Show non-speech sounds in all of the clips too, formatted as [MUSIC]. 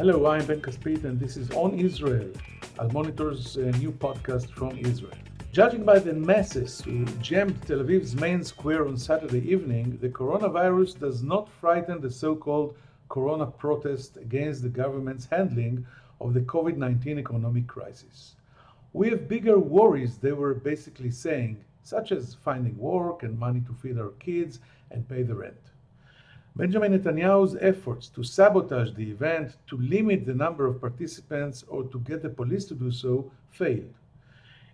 Hello, I'm Ben Caspit, and this is On Israel, Al Monitor's uh, new podcast from Israel. Judging by the masses who jammed Tel Aviv's main square on Saturday evening, the coronavirus does not frighten the so called corona protest against the government's handling of the COVID 19 economic crisis. We have bigger worries, they were basically saying, such as finding work and money to feed our kids and pay the rent. Benjamin Netanyahu's efforts to sabotage the event, to limit the number of participants, or to get the police to do so failed.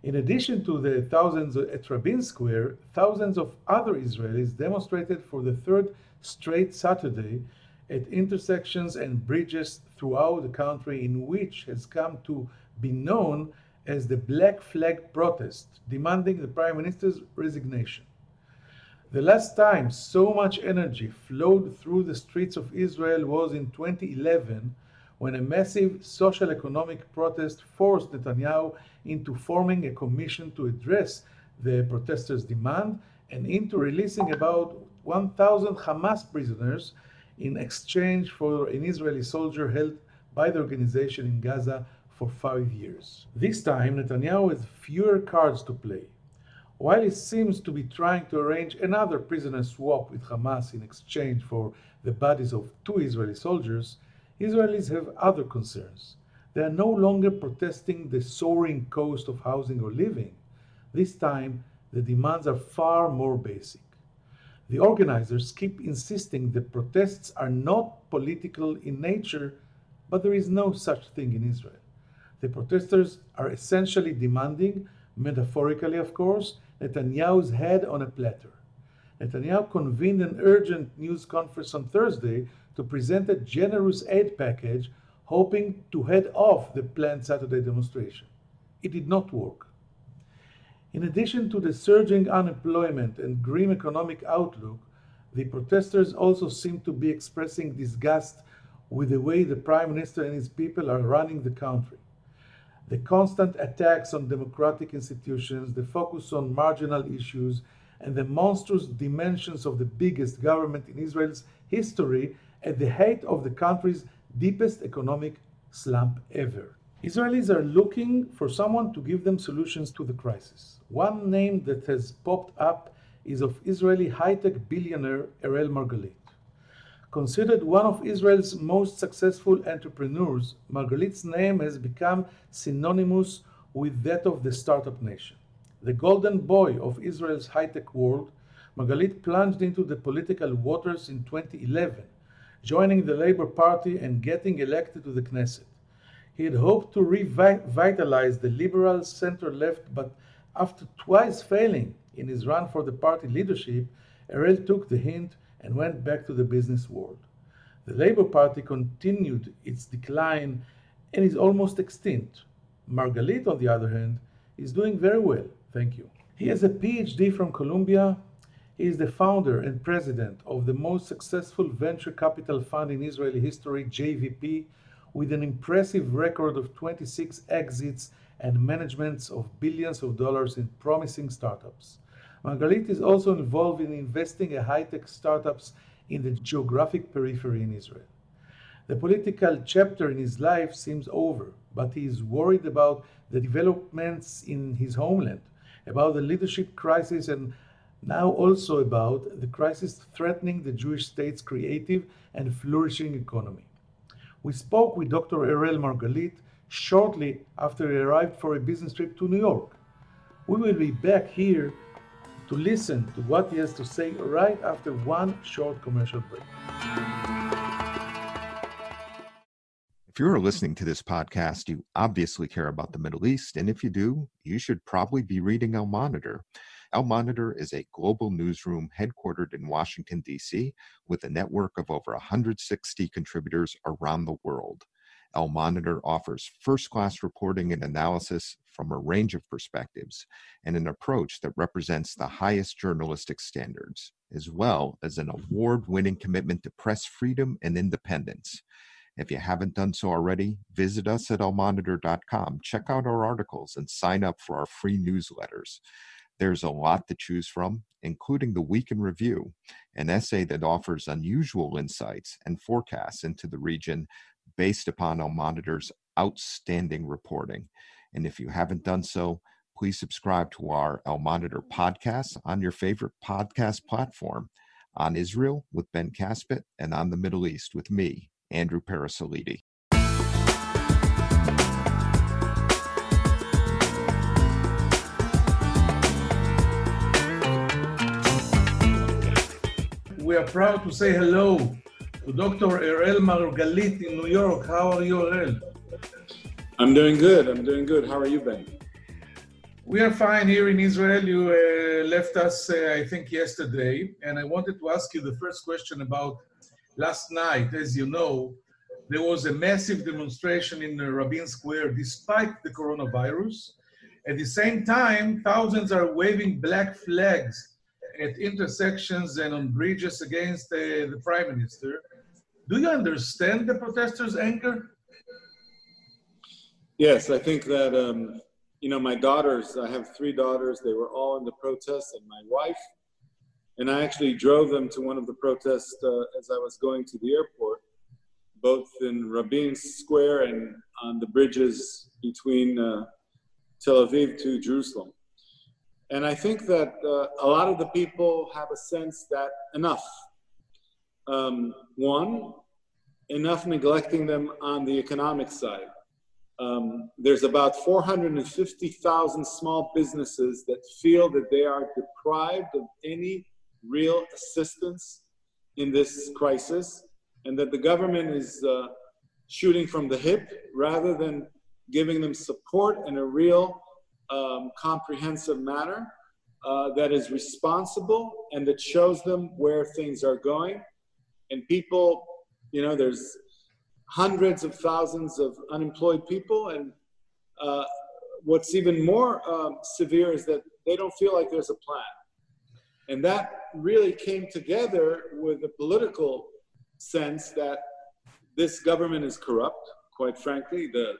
In addition to the thousands at Rabin Square, thousands of other Israelis demonstrated for the third straight Saturday at intersections and bridges throughout the country in which has come to be known as the Black Flag protest, demanding the Prime Minister's resignation. The last time so much energy flowed through the streets of Israel was in 2011 when a massive social economic protest forced Netanyahu into forming a commission to address the protesters' demand and into releasing about 1,000 Hamas prisoners in exchange for an Israeli soldier held by the organization in Gaza for five years. This time, Netanyahu has fewer cards to play. While he seems to be trying to arrange another prisoner swap with Hamas in exchange for the bodies of two Israeli soldiers, Israelis have other concerns. They are no longer protesting the soaring cost of housing or living. This time, the demands are far more basic. The organizers keep insisting the protests are not political in nature, but there is no such thing in Israel. The protesters are essentially demanding, metaphorically of course, Netanyahu's head on a platter. Netanyahu convened an urgent news conference on Thursday to present a generous aid package, hoping to head off the planned Saturday demonstration. It did not work. In addition to the surging unemployment and grim economic outlook, the protesters also seem to be expressing disgust with the way the Prime Minister and his people are running the country the constant attacks on democratic institutions, the focus on marginal issues, and the monstrous dimensions of the biggest government in Israel's history at the height of the country's deepest economic slump ever. Israelis are looking for someone to give them solutions to the crisis. One name that has popped up is of Israeli high tech billionaire Erel Margalit. Considered one of Israel's most successful entrepreneurs, Margalit's name has become synonymous with that of the startup nation. The golden boy of Israel's high tech world, Margalit plunged into the political waters in 2011, joining the Labour Party and getting elected to the Knesset. He had hoped to revitalize the liberal center left, but after twice failing in his run for the party leadership, Erel took the hint and went back to the business world. The Labour Party continued its decline and is almost extinct. Margalit, on the other hand, is doing very well, thank you. He has a PhD from Columbia. He is the founder and president of the most successful venture capital fund in Israeli history, JVP, with an impressive record of 26 exits and managements of billions of dollars in promising startups. Margalit is also involved in investing in high-tech startups in the geographic periphery in Israel. The political chapter in his life seems over, but he is worried about the developments in his homeland, about the leadership crisis, and now also about the crisis threatening the Jewish state's creative and flourishing economy. We spoke with Dr. Erel Margalit shortly after he arrived for a business trip to New York. We will be back here to listen to what he has to say right after one short commercial break. If you're listening to this podcast, you obviously care about the Middle East, and if you do, you should probably be reading Al Monitor. Al Monitor is a global newsroom headquartered in Washington, D.C., with a network of over 160 contributors around the world. Al Monitor offers first class reporting and analysis from a range of perspectives and an approach that represents the highest journalistic standards, as well as an award winning commitment to press freedom and independence. If you haven't done so already, visit us at almonitor.com, check out our articles, and sign up for our free newsletters. There's a lot to choose from, including the Week in Review, an essay that offers unusual insights and forecasts into the region based upon Al Monitor's outstanding reporting. And if you haven't done so, please subscribe to our El Monitor podcast on your favorite podcast platform on Israel with Ben Caspit and on the Middle East with me, Andrew Parasiliti. We are proud to say hello to Dr. Erel Margalit in New York. How are you, Erel? I'm doing good. I'm doing good. How are you, Ben? We are fine here in Israel. You uh, left us, uh, I think, yesterday, and I wanted to ask you the first question about last night. As you know, there was a massive demonstration in Rabin Square despite the coronavirus. At the same time, thousands are waving black flags at intersections and on bridges against uh, the prime minister. Do you understand the protesters' anger? Yes, I think that, um, you know, my daughters, I have three daughters, they were all in the protests, and my wife, and I actually drove them to one of the protests uh, as I was going to the airport, both in Rabin Square and on the bridges between uh, Tel Aviv to Jerusalem. And I think that uh, a lot of the people have a sense that enough. Um, one, enough neglecting them on the economic side. Um, there's about 450,000 small businesses that feel that they are deprived of any real assistance in this crisis and that the government is uh, shooting from the hip rather than giving them support in a real um, comprehensive manner uh, that is responsible and that shows them where things are going. And people, you know, there's hundreds of thousands of unemployed people. And uh, what's even more um, severe is that they don't feel like there's a plan. And that really came together with a political sense that this government is corrupt, quite frankly. The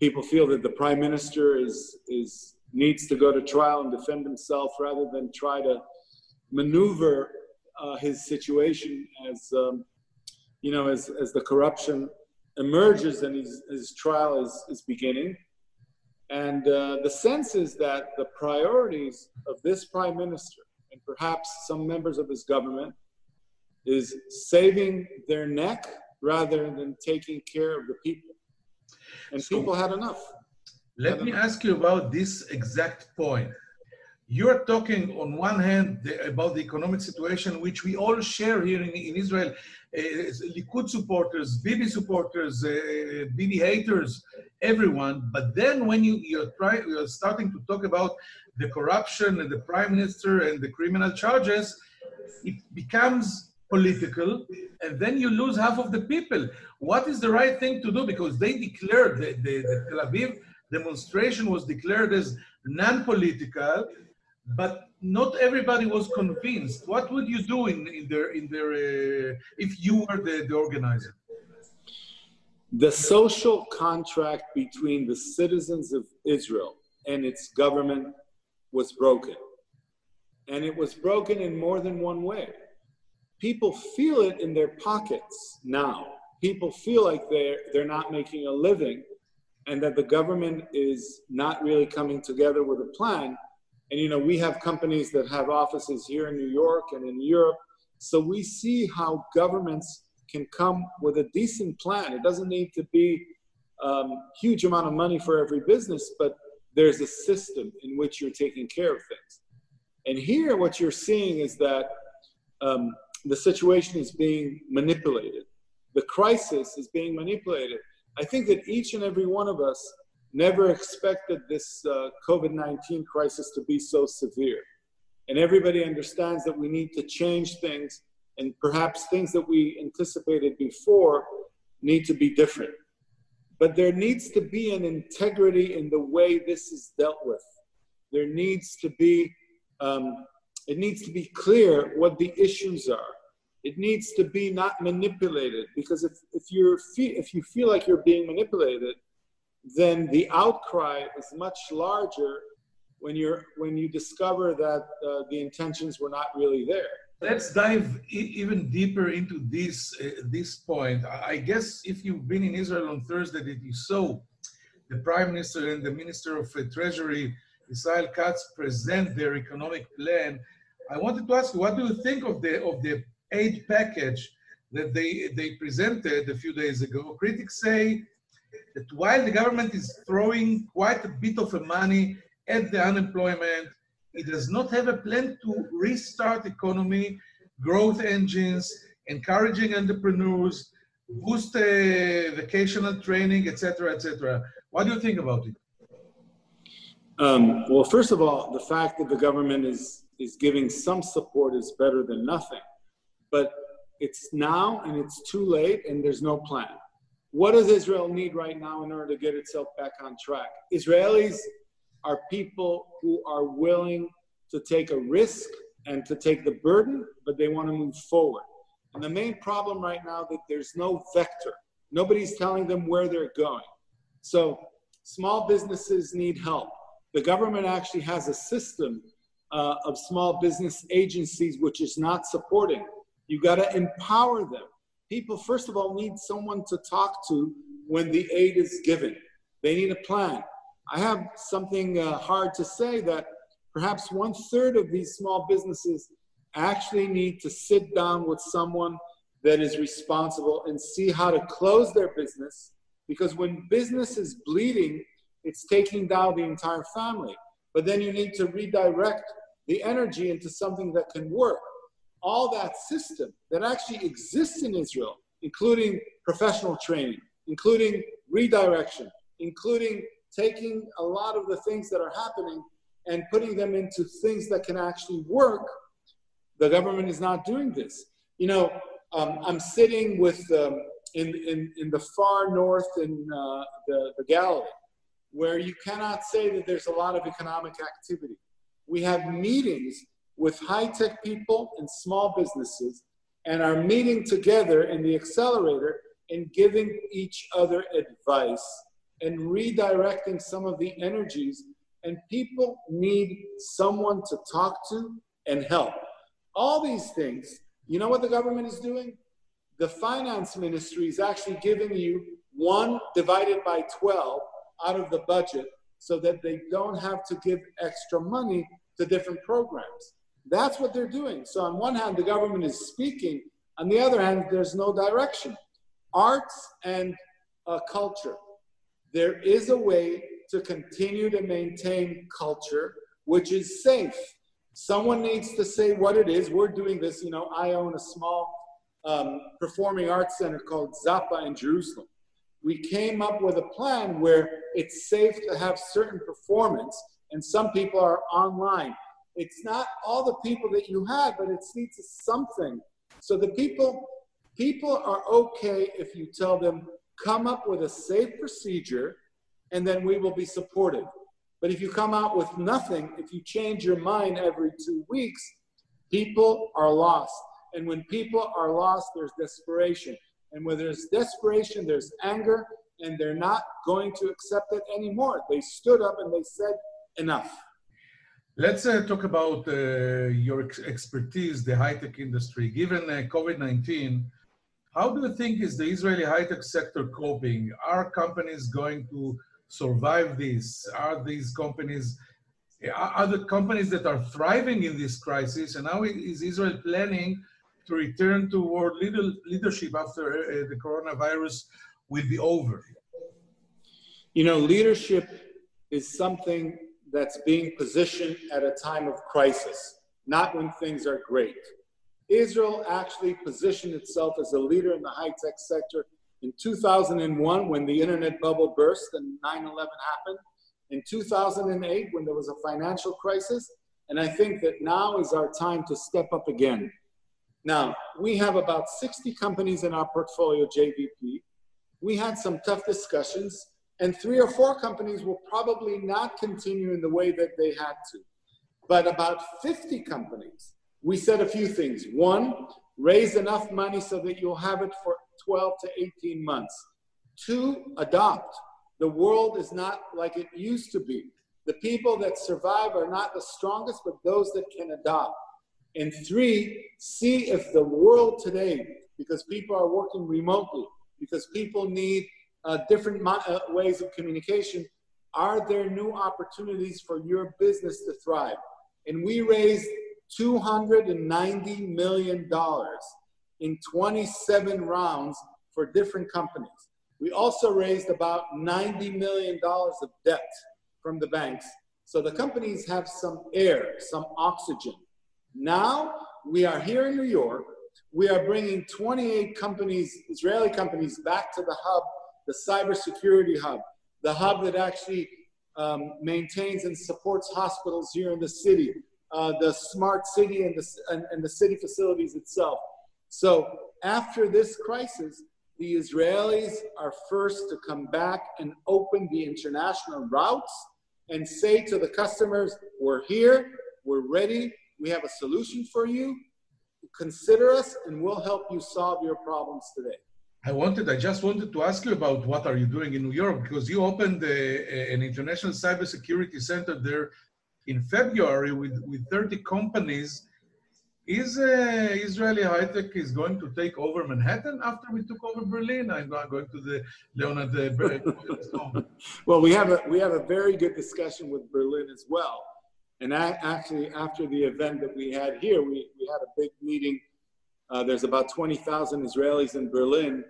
people feel that the prime minister is, is needs to go to trial and defend himself rather than try to maneuver uh, his situation as um, you know, as, as the corruption emerges and his, his trial is, is beginning. And uh, the sense is that the priorities of this prime minister and perhaps some members of his government is saving their neck rather than taking care of the people. And so, people had enough. Let had me enough. ask you about this exact point. You're talking on one hand about the economic situation, which we all share here in, in Israel. Uh, Likud supporters, Bibi supporters, uh, Bibi haters, everyone. But then when you, you're, try, you're starting to talk about the corruption and the prime minister and the criminal charges, it becomes political, and then you lose half of the people. What is the right thing to do? Because they declared, the, the, the Tel Aviv demonstration was declared as non-political, but not everybody was convinced. What would you do in, in their in their uh, if you were the, the organizer? The social contract between the citizens of Israel and its government was broken. And it was broken in more than one way. People feel it in their pockets now. People feel like they're, they're not making a living and that the government is not really coming together with a plan and you know, we have companies that have offices here in New York and in Europe. So we see how governments can come with a decent plan. It doesn't need to be um, huge amount of money for every business, but there's a system in which you're taking care of things. And here, what you're seeing is that um, the situation is being manipulated. The crisis is being manipulated. I think that each and every one of us never expected this uh, COVID 19 crisis to be so severe. And everybody understands that we need to change things, and perhaps things that we anticipated before need to be different. But there needs to be an integrity in the way this is dealt with. There needs to be, um, it needs to be clear what the issues are. It needs to be not manipulated because if, if, you're if you feel like you're being manipulated, then the outcry is much larger when you're when you discover that uh, the intentions were not really there. let's dive e- even deeper into this uh, this point. I guess if you've been in Israel on Thursday, that you saw the Prime Minister and the Minister of uh, Treasury, Israel Katz, present their economic plan. I wanted to ask you, what do you think of the of the aid package that they they presented a few days ago? Critics say that while the government is throwing quite a bit of money at the unemployment, it does not have a plan to restart economy, growth engines, encouraging entrepreneurs, boost uh, vocational training, etc., etc. What do you think about it? Um, well, first of all, the fact that the government is is giving some support is better than nothing, but it's now and it's too late, and there's no plan. What does Israel need right now in order to get itself back on track? Israelis are people who are willing to take a risk and to take the burden, but they want to move forward. And the main problem right now that there's no vector. Nobody's telling them where they're going. So small businesses need help. The government actually has a system uh, of small business agencies which is not supporting. You got to empower them. People, first of all, need someone to talk to when the aid is given. They need a plan. I have something uh, hard to say that perhaps one third of these small businesses actually need to sit down with someone that is responsible and see how to close their business because when business is bleeding it's taking down the entire family but then you need to redirect the energy into something that can work all that system that actually exists in israel including professional training including redirection including taking a lot of the things that are happening and putting them into things that can actually work, the government is not doing this. You know, um, I'm sitting with um, in, in, in the far north in uh, the, the Galilee, where you cannot say that there's a lot of economic activity. We have meetings with high tech people and small businesses and are meeting together in the accelerator and giving each other advice and redirecting some of the energies. And people need someone to talk to and help. All these things, you know what the government is doing? The finance ministry is actually giving you one divided by 12 out of the budget so that they don't have to give extra money to different programs. That's what they're doing. So, on one hand, the government is speaking, on the other hand, there's no direction. Arts and uh, culture there is a way to continue to maintain culture which is safe. Someone needs to say what it is. We're doing this. You know, I own a small um, performing arts center called Zappa in Jerusalem. We came up with a plan where it's safe to have certain performance, and some people are online. It's not all the people that you have, but it leads to something. So the people, people are okay if you tell them come up with a safe procedure, and then we will be supportive. But if you come out with nothing, if you change your mind every two weeks, people are lost. And when people are lost, there's desperation. And when there's desperation, there's anger, and they're not going to accept it anymore. They stood up and they said, enough. Let's uh, talk about uh, your ex- expertise, the high tech industry. Given uh, COVID 19, how do you think is the Israeli high-tech sector coping? Are companies going to survive this? Are these companies, are the companies that are thriving in this crisis? And how is Israel planning to return to world leadership after uh, the coronavirus will be over? You know, leadership is something that's being positioned at a time of crisis, not when things are great. Israel actually positioned itself as a leader in the high tech sector in 2001 when the internet bubble burst and 9 11 happened, in 2008 when there was a financial crisis, and I think that now is our time to step up again. Now, we have about 60 companies in our portfolio, JVP. We had some tough discussions, and three or four companies will probably not continue in the way that they had to. But about 50 companies we said a few things. One, raise enough money so that you'll have it for 12 to 18 months. Two, adopt. The world is not like it used to be. The people that survive are not the strongest, but those that can adopt. And three, see if the world today, because people are working remotely, because people need uh, different uh, ways of communication, are there new opportunities for your business to thrive? And we raised $290 million in 27 rounds for different companies. We also raised about $90 million of debt from the banks. So the companies have some air, some oxygen. Now we are here in New York. We are bringing 28 companies, Israeli companies, back to the hub, the cybersecurity hub, the hub that actually um, maintains and supports hospitals here in the city, uh, the smart city and the, and, and the city facilities itself. So after this crisis, the Israelis are first to come back and open the international routes and say to the customers, we're here, we're ready, we have a solution for you. Consider us and we'll help you solve your problems today. I wanted, I just wanted to ask you about what are you doing in New York because you opened a, an international cybersecurity center there in February with, with 30 companies. Is uh, Israeli high tech is going to take over Manhattan after we took over Berlin? I'm not going to the Leonard. Uh, [LAUGHS] well, we have a we have a very good discussion with Berlin as well. And I, actually, after the event that we had here, we, we had a big meeting. Uh, there's about 20,000 Israelis in Berlin,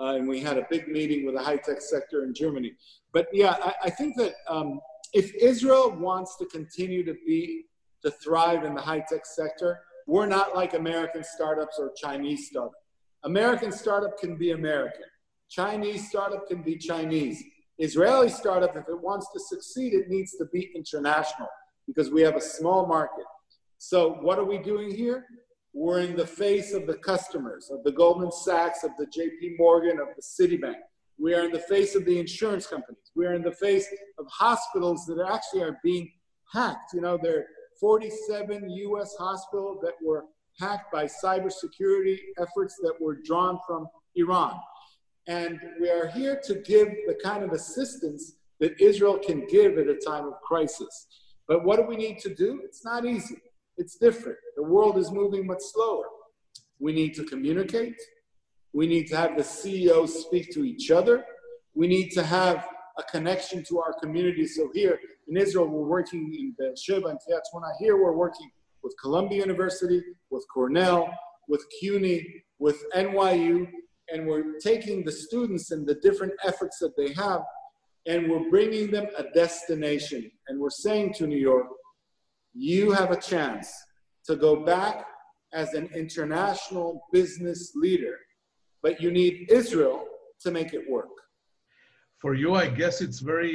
uh, and we had a big meeting with the high tech sector in Germany. But yeah, I, I think that um, if Israel wants to continue to be to thrive in the high tech sector, we're not like American startups or Chinese startups. American startup can be American. Chinese startup can be Chinese. Israeli startup, if it wants to succeed, it needs to be international because we have a small market. So what are we doing here? We're in the face of the customers, of the Goldman Sachs, of the JP Morgan, of the Citibank. We are in the face of the insurance companies. We are in the face of hospitals that actually are being hacked. You know, there are 47 US hospitals that were hacked by cybersecurity efforts that were drawn from Iran. And we are here to give the kind of assistance that Israel can give at a time of crisis. But what do we need to do? It's not easy. It's different. The world is moving much slower. We need to communicate. We need to have the CEOs speak to each other. We need to have a connection to our community. So here in Israel, we're working in the Sheba and Kiryat Here we're working with Columbia University, with Cornell, with CUNY, with NYU, and we're taking the students and the different efforts that they have, and we're bringing them a destination. And we're saying to New York, you have a chance to go back as an international business leader but you need Israel to make it work. For you, I guess it's very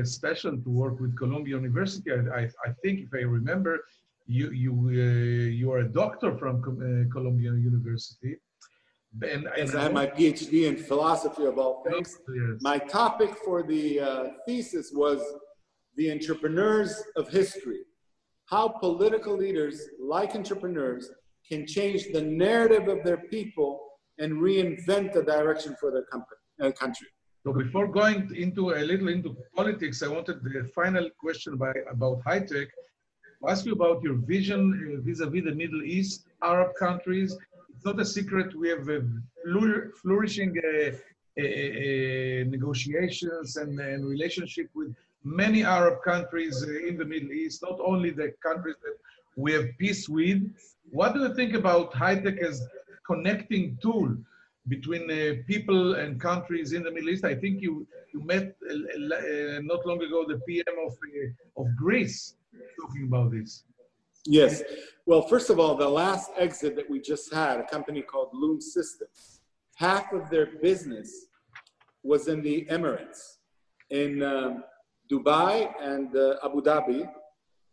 uh, special to work with Columbia University. I, I, think, if I remember, you you uh, you are a doctor from uh, Columbia University. And, and yes, I have my PhD in philosophy of all things. Yes. My topic for the uh, thesis was the entrepreneurs of history. How political leaders, like entrepreneurs, can change the narrative of their people and reinvent the direction for their company, uh, country. So before going into a little into politics, I wanted the final question by, about high tech to ask you about your vision uh, vis-a-vis the Middle East, Arab countries. It's not a secret we have a flourishing uh, uh, uh, negotiations and, and relationship with many Arab countries uh, in the Middle East, not only the countries that we have peace with. What do you think about high tech as connecting tool between uh, people and countries in the Middle East. I think you you met uh, uh not long ago the PM of uh, of Greece talking about this. Yes. Well, first of all, the last exit that we just had, a company called Loom Systems, half of their business was in the Emirates, in um, Dubai and uh, Abu Dhabi,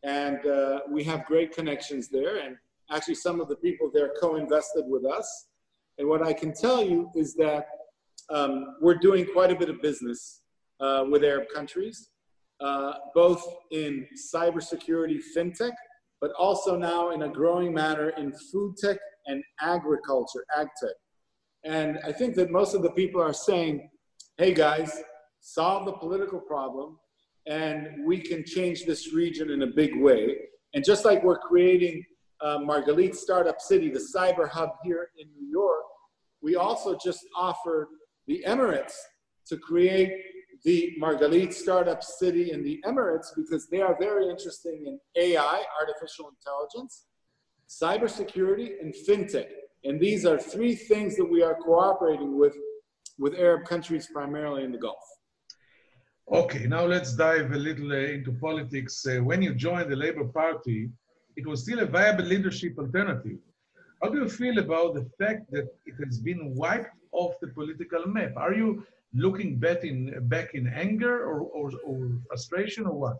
and uh, we have great connections there. And Actually, some of the people there co-invested with us. And what I can tell you is that um, we're doing quite a bit of business uh, with Arab countries, uh, both in cybersecurity, fintech, but also now in a growing manner in food tech and agriculture, ag tech. And I think that most of the people are saying, hey guys, solve the political problem and we can change this region in a big way. And just like we're creating uh, Margalit Startup City, the cyber hub here in New York, we also just offered the Emirates to create the Margalit Startup City in the Emirates because they are very interested in AI, artificial intelligence, cybersecurity, and fintech. And these are three things that we are cooperating with with Arab countries, primarily in the Gulf. Okay, now let's dive a little uh, into politics. Uh, when you joined the Labour Party, it was still a viable leadership alternative. How do you feel about the fact that it has been wiped off the political map? Are you looking back in back in anger or, or, or frustration or what?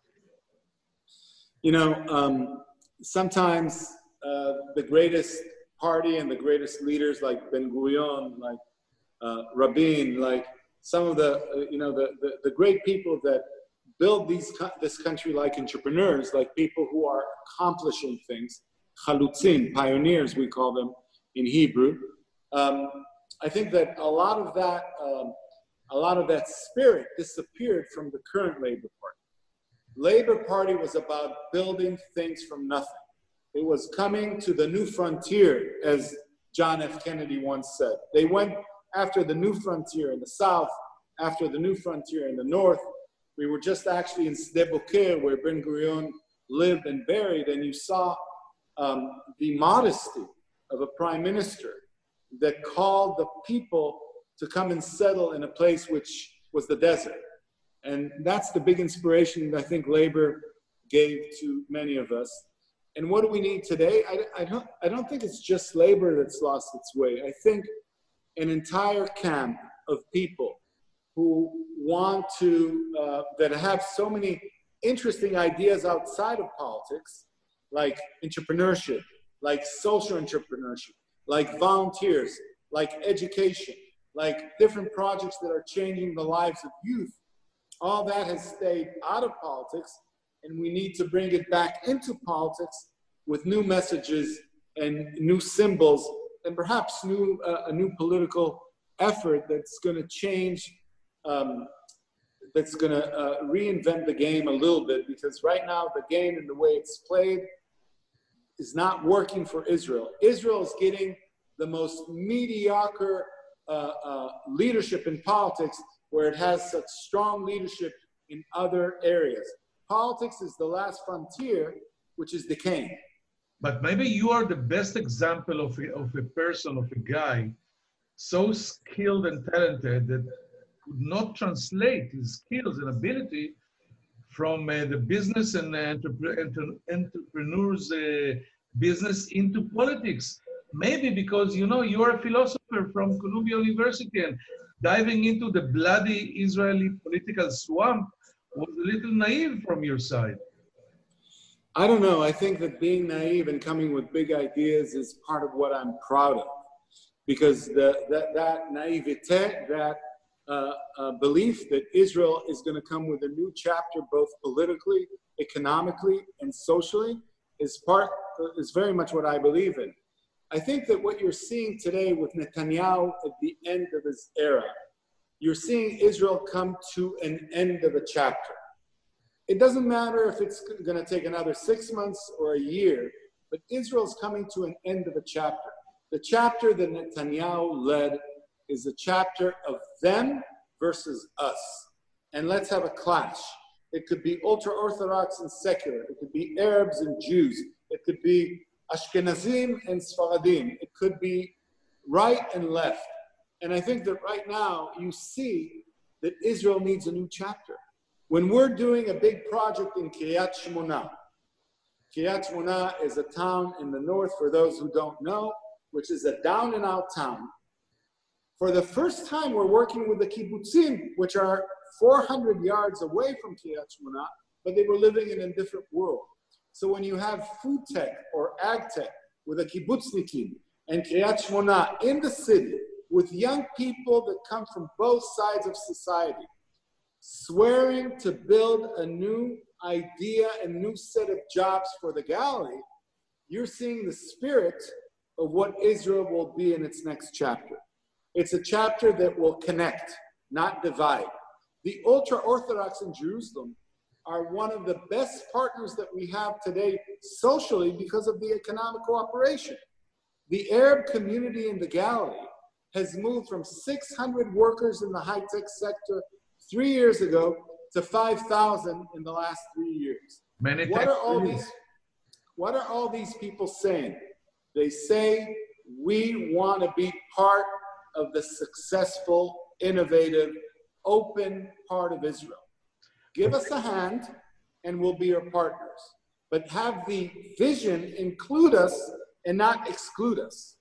You know, um, sometimes uh, the greatest party and the greatest leaders like Ben Gurion, like uh, Rabin, like some of the, uh, you know, the, the, the, great people that build these, this country like entrepreneurs, like people who are accomplishing things, chalutzim, pioneers, we call them in Hebrew. Um, I think that a lot of that um, a lot of that spirit disappeared from the current Labor Party. Labor Party was about building things from nothing. It was coming to the new frontier, as John F. Kennedy once said. They went after the new frontier in the south, after the new frontier in the north. We were just actually in Sde Boker, where Ben Gurion lived and buried, and you saw um, the modesty of a prime minister that called the people to come and settle in a place which was the desert. And that's the big inspiration that I think labor gave to many of us. And what do we need today? I, I, don't, I don't think it's just labor that's lost its way. I think an entire camp of people who want to, uh, that have so many interesting ideas outside of politics, like entrepreneurship, like social entrepreneurship, like volunteers, like education, like different projects that are changing the lives of youth. All that has stayed out of politics, and we need to bring it back into politics with new messages and new symbols, and perhaps new, uh, a new political effort that's going to change, um, that's going to uh, reinvent the game a little bit, because right now the game and the way it's played is not working for Israel. Israel is getting the most mediocre uh, uh, leadership in politics where it has such strong leadership in other areas. Politics is the last frontier, which is decaying. But maybe you are the best example of a, of a person, of a guy, so skilled and talented that could not translate his skills and ability from uh, the business and uh, entrepreneurs uh, business into politics. Maybe because you know you are a philosopher from Columbia University and diving into the bloody Israeli political swamp was a little naive from your side. I don't know. I think that being naive and coming with big ideas is part of what I'm proud of. Because the, that, that naivete, that uh, uh, belief that Israel is going to come with a new chapter, both politically, economically, and socially, is part is very much what I believe in. I think that what you're seeing today with Netanyahu at the end of his era, you're seeing Israel come to an end of a chapter. It doesn't matter if it's going to take another six months or a year, but Israel's coming to an end of a chapter. The chapter that Netanyahu led is a chapter of them versus us. And let's have a clash. It could be ultra Orthodox and secular, it could be Arabs and Jews, it could be Ashkenazim and Sfaradim. It could be right and left. And I think that right now you see that Israel needs a new chapter. When we're doing a big project in Kiryat Shmona, Kiryat Shmona is a town in the north, for those who don't know, which is a down and out town. For the first time, we're working with the kibbutzim, which are 400 yards away from Kiryat Shmona, but they were living in a different world. So when you have food tech or ag tech with a kibbutznikim and Kiryat Shmona in the city with young people that come from both sides of society, swearing to build a new idea and new set of jobs for the Galilee, you're seeing the spirit of what Israel will be in its next chapter. It's a chapter that will connect, not divide. The ultra Orthodox in Jerusalem are one of the best partners that we have today socially because of the economic cooperation. The Arab community in the Galilee has moved from 600 workers in the high tech sector three years ago to 5,000 in the last three years. Many what are all these? What are all these people saying? They say we want to be part of the successful, innovative, open part of Israel. Give us a hand, and we'll be your partners. But have the vision include us and not exclude us.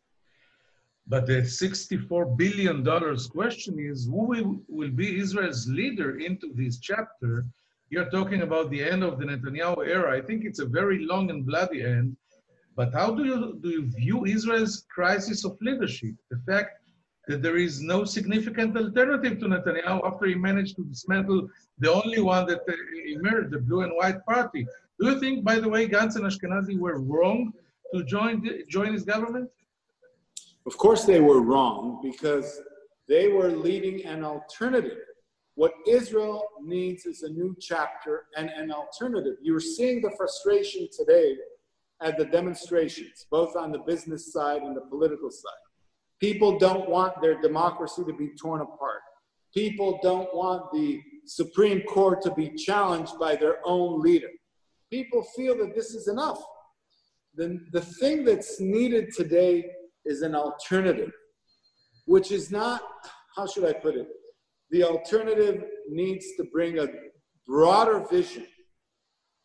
But the $64 billion question is who will, be Israel's leader into this chapter? You're talking about the end of the Netanyahu era. I think it's a very long and bloody end. But how do you, do you view Israel's crisis of leadership? The fact that there is no significant alternative to Netanyahu after he managed to dismantle the only one that uh, emerged, the blue and white party. Do you think, by the way, Gantz and Ashkenazi were wrong to join, join his government? Of course, they were wrong because they were leading an alternative. What Israel needs is a new chapter and an alternative. You're seeing the frustration today at the demonstrations, both on the business side and the political side. People don't want their democracy to be torn apart. People don't want the Supreme Court to be challenged by their own leader. People feel that this is enough. The, the thing that's needed today is an alternative, which is not, how should I put it? The alternative needs to bring a broader vision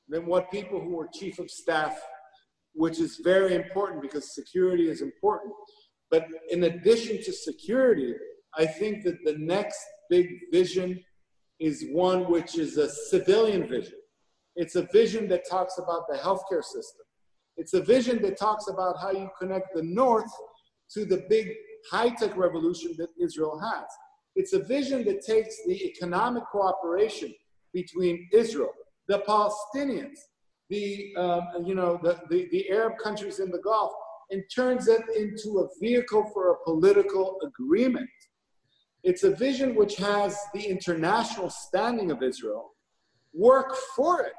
than what people who are chief of staff, which is very important because security is important. But in addition to security, I think that the next big vision is one which is a civilian vision. It's a vision that talks about the healthcare system. It's a vision that talks about how you connect the North to the big high tech revolution that Israel has. It's a vision that takes the economic cooperation between Israel, the Palestinians, the, um, you know, the, the, the Arab countries in the Gulf, and turns it into a vehicle for a political agreement. It's a vision which has the international standing of Israel work for it,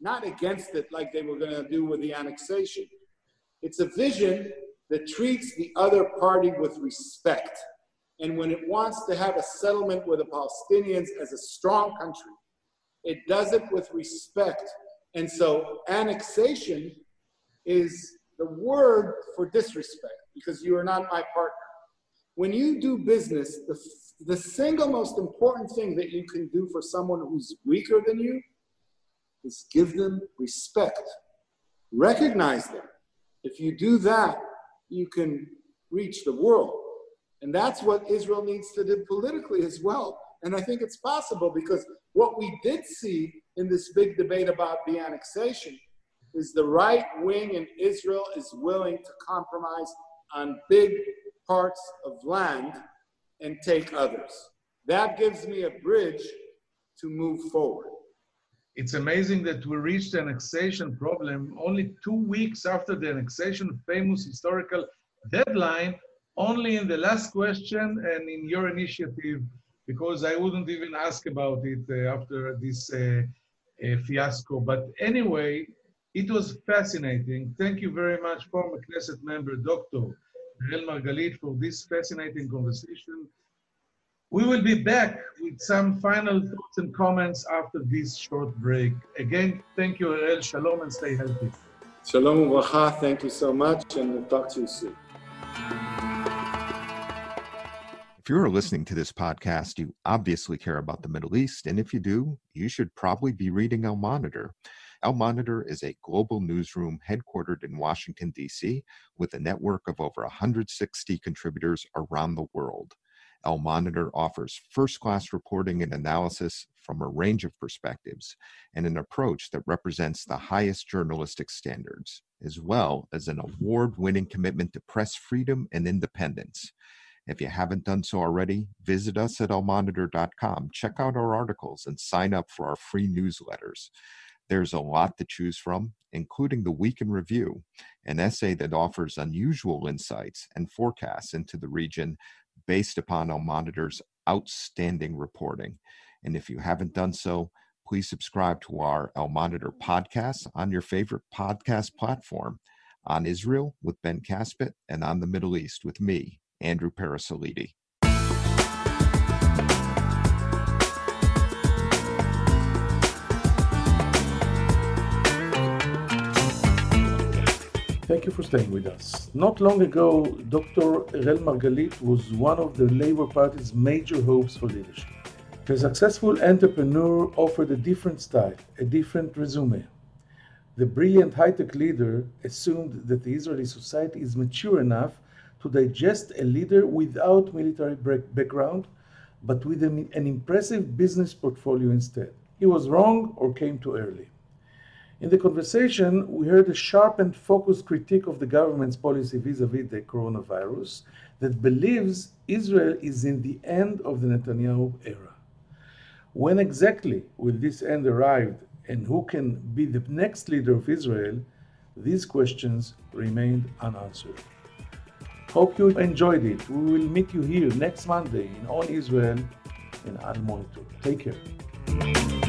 not against it like they were going to do with the annexation. It's a vision that treats the other party with respect. And when it wants to have a settlement with the Palestinians as a strong country, it does it with respect. And so annexation is the word for disrespect because you are not my partner. When you do business, the, the single most important thing that you can do for someone who's weaker than you is give them respect. Recognize them. If you do that, you can reach the world. And that's what Israel needs to do politically as well. And I think it's possible because what we did see in this big debate about the annexation is the right wing in Israel is willing to compromise on big parts of land and take others. That gives me a bridge to move forward. It's amazing that we reached the annexation problem only two weeks after the annexation famous historical deadline, only in the last question and in your initiative, because I wouldn't even ask about it uh, after this uh, uh, fiasco. But anyway, it was fascinating. Thank you very much, former Knesset member, Dr. Ariel Margalit, for this fascinating conversation. We will be back with some final thoughts and comments after this short break. Again, thank you, Ariel. Shalom and stay healthy. Shalom uvracha. Thank you so much, and we'll talk to you soon. If you are listening to this podcast, you obviously care about the Middle East, and if you do, you should probably be reading Al Monitor. Al Monitor is a global newsroom headquartered in Washington, D.C., with a network of over 160 contributors around the world. Al Monitor offers first class reporting and analysis from a range of perspectives and an approach that represents the highest journalistic standards, as well as an award winning commitment to press freedom and independence. If you haven't done so already, visit us at almonitor.com, check out our articles, and sign up for our free newsletters. There's a lot to choose from, including the Week in Review, an essay that offers unusual insights and forecasts into the region based upon Al Monitor's outstanding reporting. And if you haven't done so, please subscribe to our El Monitor podcast on your favorite podcast platform on Israel with Ben Caspit and on the Middle East with me, Andrew Parasiliti. Thank you for staying with us. Not long ago, Dr. Erel Margalit was one of the Labour Party's major hopes for leadership. The successful entrepreneur offered a different style, a different resume. The brilliant high tech leader assumed that the Israeli society is mature enough to digest a leader without military background, but with an, an impressive business portfolio instead. He was wrong or came too early. In the conversation, we heard a sharp and focused critique of the government's policy vis a vis the coronavirus that believes Israel is in the end of the Netanyahu era. When exactly will this end arrive and who can be the next leader of Israel? These questions remained unanswered. Hope you enjoyed it. We will meet you here next Monday in On Israel in Al Monitor. Take care.